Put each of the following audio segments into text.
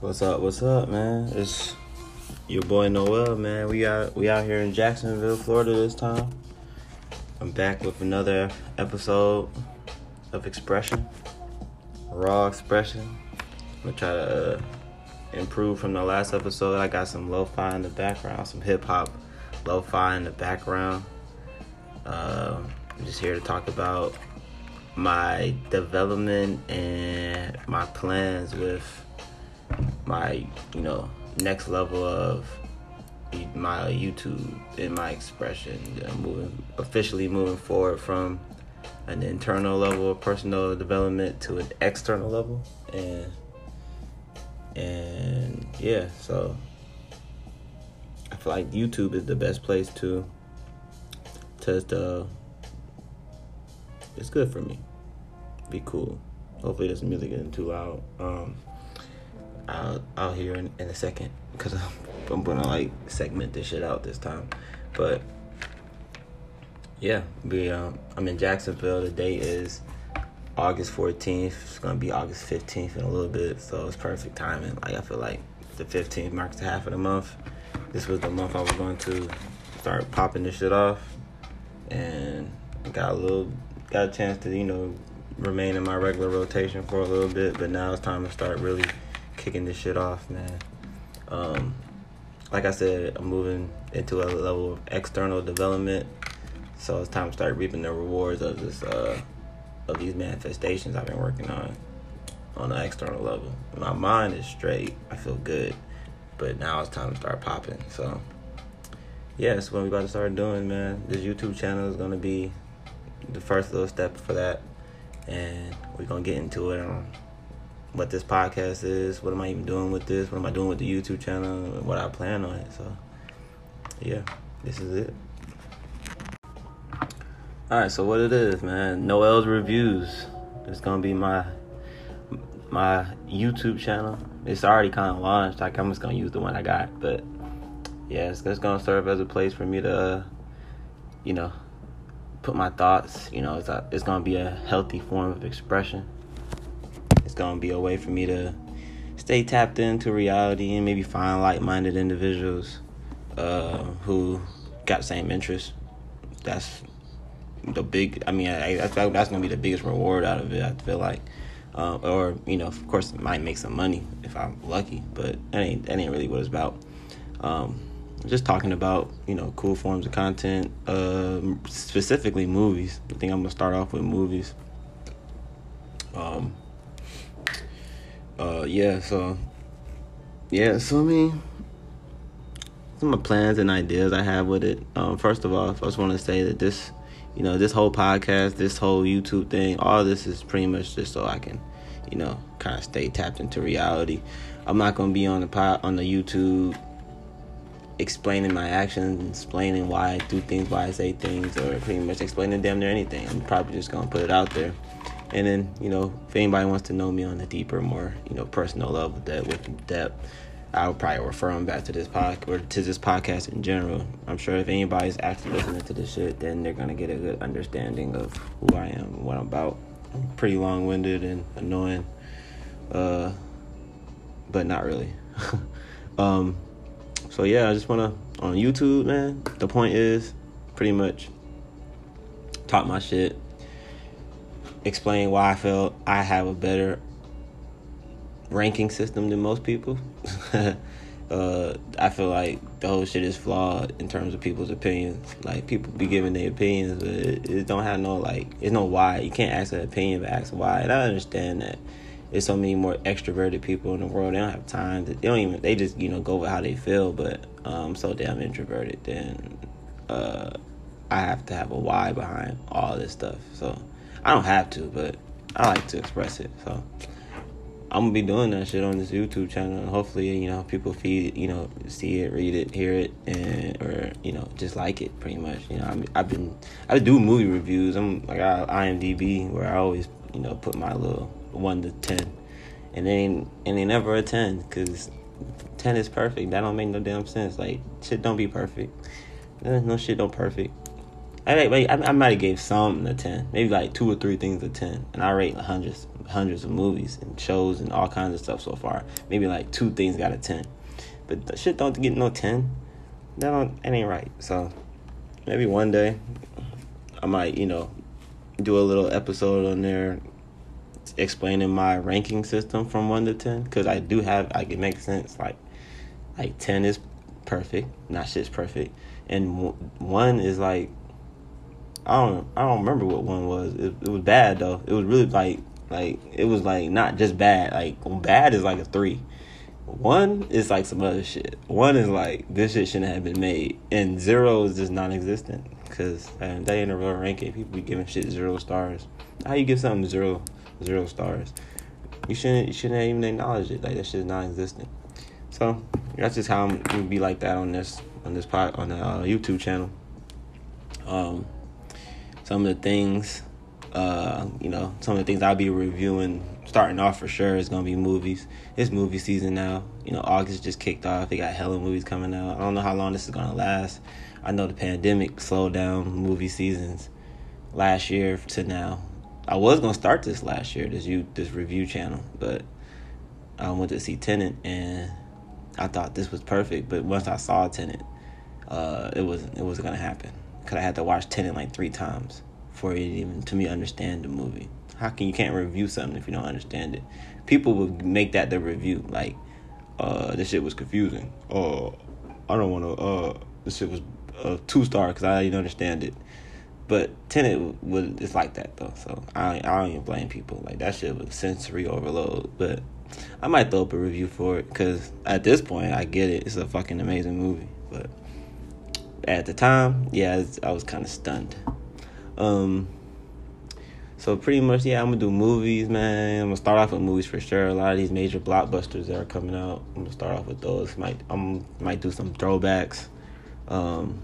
What's up? What's up, man? It's your boy Noel, man. We out we out here in Jacksonville, Florida this time. I'm back with another episode of Expression, raw expression. I'm gonna try to uh, improve from the last episode. I got some lo-fi in the background, some hip hop lo-fi in the background. Uh, I'm just here to talk about my development and my plans with my you know next level of my YouTube and my expression. Moving officially moving forward from an internal level of personal development to an external level, and and yeah, so I feel like YouTube is the best place to the it's good for me. Be cool. Hopefully, this music isn't too loud. Um, I'll I'll hear in, in a second because I'm, I'm gonna like segment this shit out this time. But yeah, we um, I'm in Jacksonville. The date is August 14th. It's gonna be August 15th in a little bit, so it's perfect timing. Like I feel like the 15th marks the half of the month. This was the month I was going to start popping this shit off, and got a little got a chance to you know remain in my regular rotation for a little bit, but now it's time to start really kicking this shit off, man. Um, like I said, I'm moving into a level of external development, so it's time to start reaping the rewards of this uh, of these manifestations I've been working on on the external level. My mind is straight. I feel good, but now it's time to start popping. So, yeah, that's what we about to start doing, man. This YouTube channel is gonna be the first little step for that, and we're gonna get into it on what this podcast is, what am I even doing with this, what am I doing with the YouTube channel, and what I plan on it. So, yeah, this is it. All right, so what it is, man? Noel's reviews. It's gonna be my my YouTube channel. It's already kind of launched. Like I'm just gonna use the one I got, but yeah, it's, it's gonna serve as a place for me to, uh, you know, put my thoughts. You know, it's a, it's gonna be a healthy form of expression. Gonna be a way for me to stay tapped into reality and maybe find like-minded individuals uh, who got same interests. That's the big. I mean, I, I feel that's gonna be the biggest reward out of it. I feel like. Uh, or you know, of course, it might make some money if I'm lucky, but that ain't that ain't really what it's about. Um, just talking about you know cool forms of content, uh, specifically movies. I think I'm gonna start off with movies. Um. Uh. Yeah. So. Yeah. So I mean, some of the plans and ideas I have with it. Um. First of all, I just want to say that this, you know, this whole podcast, this whole YouTube thing, all this is pretty much just so I can, you know, kind of stay tapped into reality. I'm not gonna be on the pod on the YouTube explaining my actions, explaining why I do things, why I say things, or pretty much explaining damn near anything. I'm probably just gonna put it out there. And then, you know, if anybody wants to know me on a deeper, more, you know, personal level that with depth, I would probably refer them back to this podcast or to this podcast in general. I'm sure if anybody's actually listening to this shit, then they're gonna get a good understanding of who I am what I'm about. I'm pretty long winded and annoying. Uh but not really. um so yeah, I just wanna on YouTube, man. The point is pretty much talk my shit, explain why I feel I have a better ranking system than most people. uh, I feel like the whole shit is flawed in terms of people's opinions. Like people be giving their opinions, but it, it don't have no like. It's no why. You can't ask an opinion, but ask why. And I understand that. There's so many more extroverted people in the world. They don't have time. To, they don't even. They just you know go with how they feel. But um, so damn introverted. Then uh, I have to have a why behind all this stuff. So I don't have to, but I like to express it. So. I'm gonna be doing that shit on this YouTube channel, and hopefully, you know, people feed, you know, see it, read it, hear it, and or you know, just like it, pretty much. You know, I'm, I've been, I do movie reviews. I'm like I, IMDb, where I always, you know, put my little one to ten, and then and they never a ten, cause ten is perfect. That don't make no damn sense. Like shit don't be perfect. No shit don't perfect. I, I, I might have gave some a ten, maybe like two or three things a ten, and I rate hundreds, hundreds of movies and shows and all kinds of stuff so far. Maybe like two things got a ten, but shit don't get no ten. That don't, that ain't right. So maybe one day I might, you know, do a little episode on there explaining my ranking system from one to ten because I do have, I can make sense. Like, like ten is perfect, not shit's perfect, and one is like I don't I don't remember what one was. It, it was bad though. It was really like like it was like not just bad. Like bad is like a three. One is like some other shit. One is like this shit shouldn't have been made, and zero is just non-existent because um, they in a real ranking. People be giving shit zero stars. How you give something zero zero stars? You shouldn't you shouldn't even acknowledge it. Like that shit is non-existent. So that's just how I'm gonna be like that on this on this pod on the uh, YouTube channel. Um, some of the things, uh, you know, some of the things I'll be reviewing starting off for sure is gonna be movies. It's movie season now. You know, August just kicked off. They got hella movies coming out. I don't know how long this is gonna last. I know the pandemic slowed down movie seasons last year to now. I was gonna start this last year, this you this review channel, but I went to see Tenet and I thought this was perfect. But once I saw Tenet, uh, it wasn't it wasn't gonna happen because I had to watch Tenet like three times for it even to me understand the movie. How can you can't review something if you don't understand it? People would make that the review like, uh, this shit was confusing. Oh, I don't want to. Uh, this shit was a two star because I didn't understand it. But Tenet would it's like that though, so I I don't even blame people. Like that shit was sensory overload. But I might throw up a review for it because at this point I get it. It's a fucking amazing movie. But at the time, yeah, I was kind of stunned. Um, so pretty much, yeah, I'm gonna do movies, man. I'm gonna start off with movies for sure. A lot of these major blockbusters that are coming out, I'm gonna start off with those. Might I'm might do some throwbacks. Um,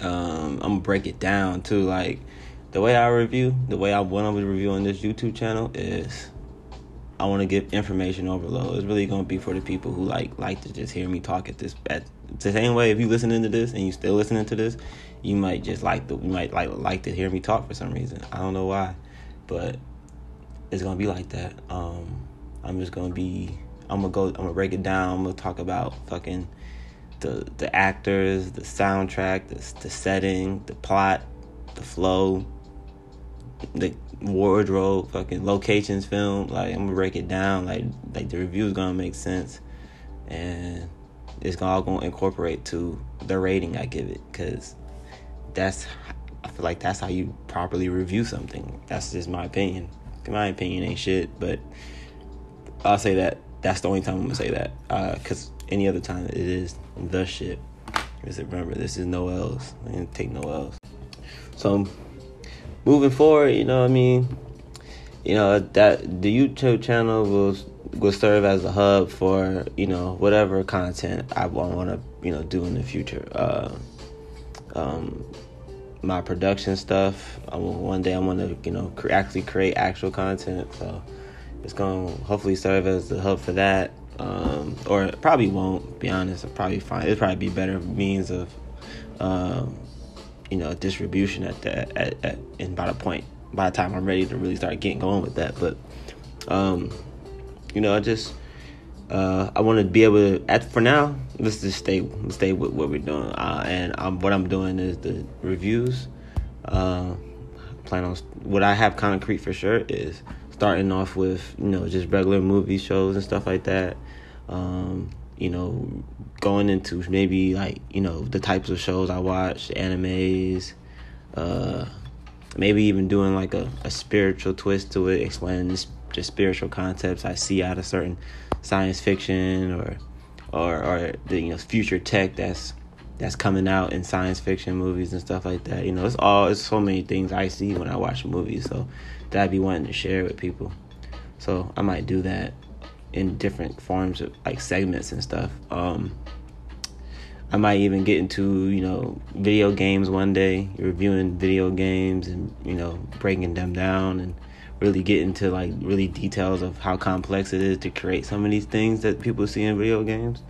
um, I'm gonna break it down too. Like the way I review, the way I want to review on this YouTube channel is I want to give information overload. It's really gonna be for the people who like like to just hear me talk at this at the same way. If you listening to this and you still listening to this, you might just like the you might like like to hear me talk for some reason. I don't know why, but it's gonna be like that. Um, I'm just gonna be. I'm gonna go. I'm gonna break it down. I'm gonna talk about fucking the the actors, the soundtrack, the the setting, the plot, the flow, the wardrobe, fucking locations, film. Like I'm gonna break it down. Like like the review is gonna make sense, and it's all gonna incorporate to the rating I give it. Cause that's I feel like that's how you properly review something. That's just my opinion. My opinion ain't shit, but I'll say that that's the only time I'm gonna say that. Uh, Cause any other time it is the shit. Because remember, this is no L's. I didn't take no L's. So moving forward, you know, what I mean, you know that the YouTube channel will will serve as a hub for you know whatever content I want to you know do in the future. Uh, um, my production stuff. I want, one day I want to you know actually create actual content. So it's gonna hopefully serve as the hub for that. Um, or probably won't. Be honest, I'll probably find it'll probably be better means of um, you know distribution at that at, at and by the point by the time I'm ready to really start getting going with that. But um, you know, I just uh, I want to be able to. At for now, let's just stay stay with what we're doing. Uh, and um, what I'm doing is the reviews. Uh, plan on what I have concrete for sure is starting off with you know just regular movie shows and stuff like that. Um, you know, going into maybe like you know the types of shows I watch, animes, uh, maybe even doing like a, a spiritual twist to it, explaining just spiritual concepts I see out of certain science fiction or or or the you know future tech that's that's coming out in science fiction movies and stuff like that. You know, it's all it's so many things I see when I watch movies, so that I'd be wanting to share with people. So I might do that in different forms of like segments and stuff. Um, I might even get into you know video games one day, reviewing video games and you know breaking them down and really get into like really details of how complex it is to create some of these things that people see in video games.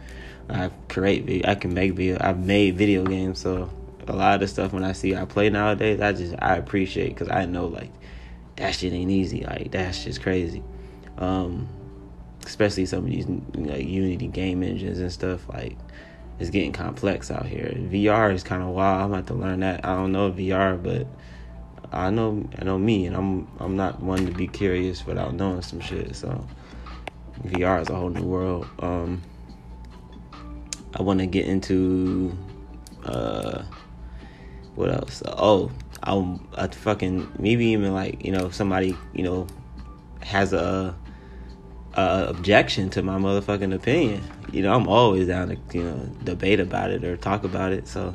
I create, video, I can make video. I've made video games, so a lot of the stuff when I see I play nowadays, I just I appreciate because I know like that shit ain't easy. Like that's just crazy. Um, especially some of these like Unity game engines and stuff. Like it's getting complex out here. VR is kind of wild. I'm about to learn that. I don't know VR, but I know I know me, and I'm I'm not one to be curious without knowing some shit. So VR is a whole new world. Um, I want to get into uh, what else? Oh, I'm a fucking maybe even like you know somebody you know has a, a objection to my motherfucking opinion. You know I'm always down to you know debate about it or talk about it. So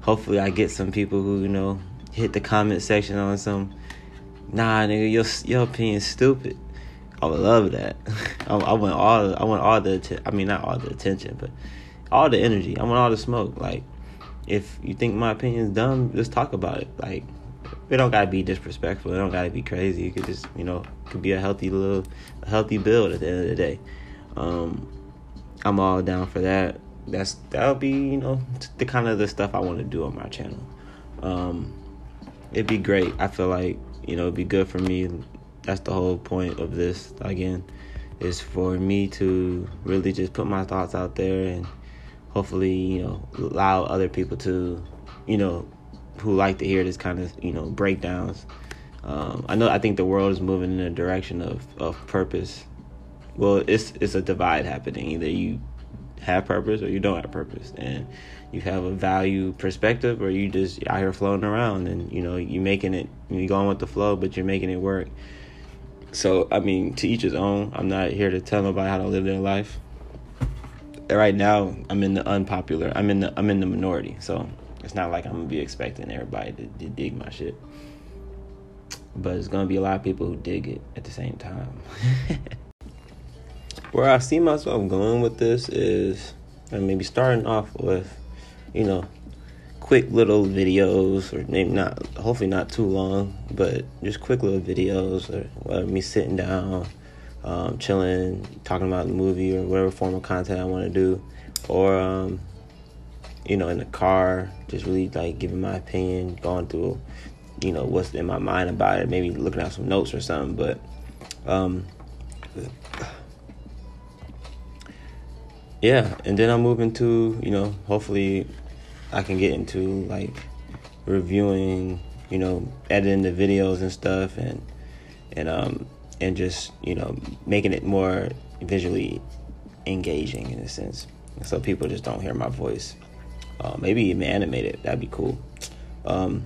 hopefully I get some people who you know hit the comment section on some. Nah, nigga, your your opinion's stupid. I would love that. I, I, want all. I want all the. I mean, not all the attention, but all the energy. I want all the smoke. Like, if you think my opinion is dumb, just talk about it. Like, it don't gotta be disrespectful. It don't gotta be crazy. It could just, you know, could be a healthy little, a healthy build at the end of the day. Um, I'm all down for that. That's that'll be, you know, the kind of the stuff I want to do on my channel. Um, it'd be great. I feel like you know it'd be good for me. That's the whole point of this again is for me to really just put my thoughts out there and hopefully you know allow other people to you know who like to hear this kind of you know breakdowns. Um, i know i think the world is moving in a direction of, of purpose. Well it's it's a divide happening. Either you have purpose or you don't have purpose. And you have a value perspective or you just out here floating around and you know you're making it you're going with the flow but you're making it work so I mean, to each his own. I'm not here to tell nobody how to live their life. Right now, I'm in the unpopular. I'm in the I'm in the minority. So it's not like I'm gonna be expecting everybody to, to dig my shit. But it's gonna be a lot of people who dig it at the same time. Where I see myself going with this is, and maybe starting off with, you know, quick little videos, or maybe not, hopefully not too long, but just quick little videos, or me sitting down, um, chilling, talking about the movie or whatever form of content I want to do, or um, you know, in the car, just really like giving my opinion, going through, you know, what's in my mind about it, maybe looking at some notes or something, but. Um, yeah, and then I'm moving to, you know, hopefully I can get into like reviewing, you know, editing the videos and stuff, and and um and just you know making it more visually engaging in a sense, so people just don't hear my voice. Uh, maybe even animate it. That'd be cool. Um,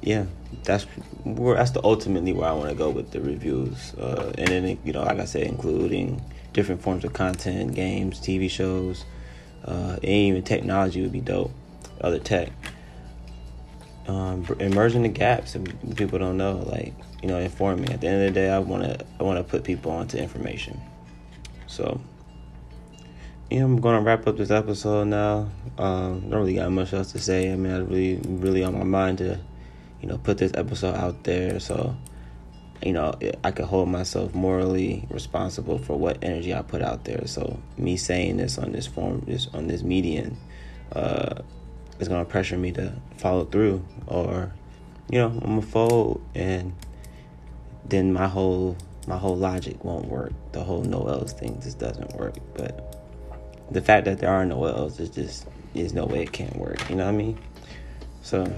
yeah, that's where that's the ultimately where I want to go with the reviews, uh, and then you know, like I said, including different forms of content, games, TV shows, uh, and even technology would be dope. Other tech, um, emerging the gaps and people don't know, like you know, informing. At the end of the day, I want to I want to put people onto information. So, yeah, I'm gonna wrap up this episode now. Um, don't really got much else to say. I mean, I really really on my mind to, you know, put this episode out there. So you know, I could hold myself morally responsible for what energy I put out there. So me saying this on this form, this on this median, uh, is gonna pressure me to follow through, or you know, I'm gonna fold, and then my whole my whole logic won't work. The whole no L's thing just doesn't work. But the fact that there are no else is just is no way it can't work. You know what I mean? So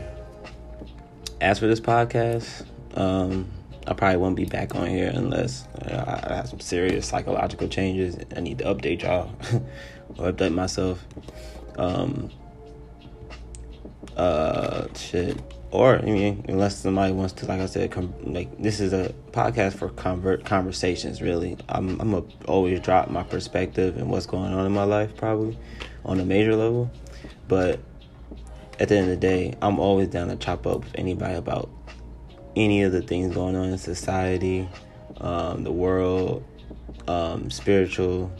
as for this podcast, um, I probably won't be back on here unless uh, I have some serious psychological changes. I need to update y'all or update myself. Um, uh, shit. Or I mean, unless somebody wants to, like I said, com- like this is a podcast for convert conversations. Really, I'm I'm gonna always drop my perspective and what's going on in my life, probably on a major level. But at the end of the day, I'm always down to chop up with anybody about any of the things going on in society, um, the world, um, spiritual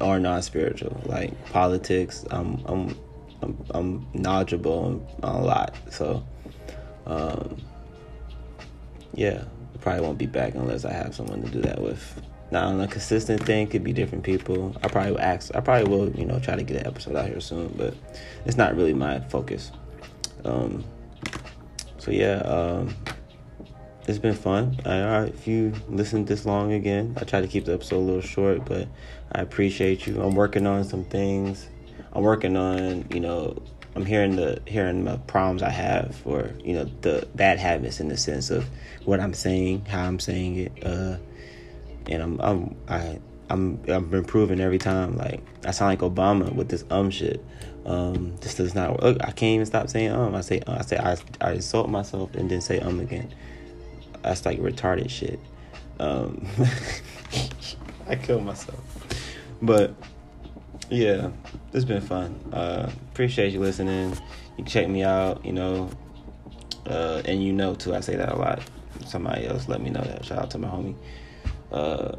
or non-spiritual, like politics. I'm I'm I'm, I'm knowledgeable on a lot, so um, yeah, I probably won't be back unless I have someone to do that with. Not on a consistent thing, could be different people. I probably will ask. I probably will, you know, try to get an episode out here soon, but it's not really my focus. Um, so yeah, um, it's been fun. I, if you listened this long again, I try to keep the episode a little short, but I appreciate you. I'm working on some things. I'm working on, you know, I'm hearing the hearing the problems I have, or you know, the bad habits in the sense of what I'm saying, how I'm saying it, uh, and I'm I'm I I'm I'm improving every time. Like I sound like Obama with this um shit. Um, this does not work. I can't even stop saying um. I say uh, I say I I insult myself and then say um again. That's like retarded shit. Um, I killed myself. But yeah, it's been fun. Uh, appreciate you listening. You check me out. You know, uh, and you know too. I say that a lot. Somebody else let me know that. Shout out to my homie. Uh,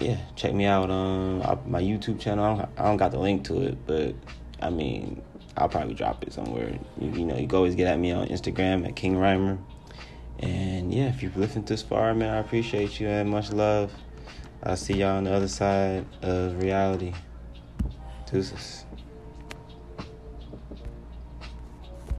yeah, check me out on my YouTube channel. I don't, I don't got the link to it, but I mean, I'll probably drop it somewhere. You, you, know, you can always get at me on Instagram at King Rhymer. And yeah, if you've listened this far, man, I appreciate you and much love. I'll see y'all on the other side of reality. Deuces.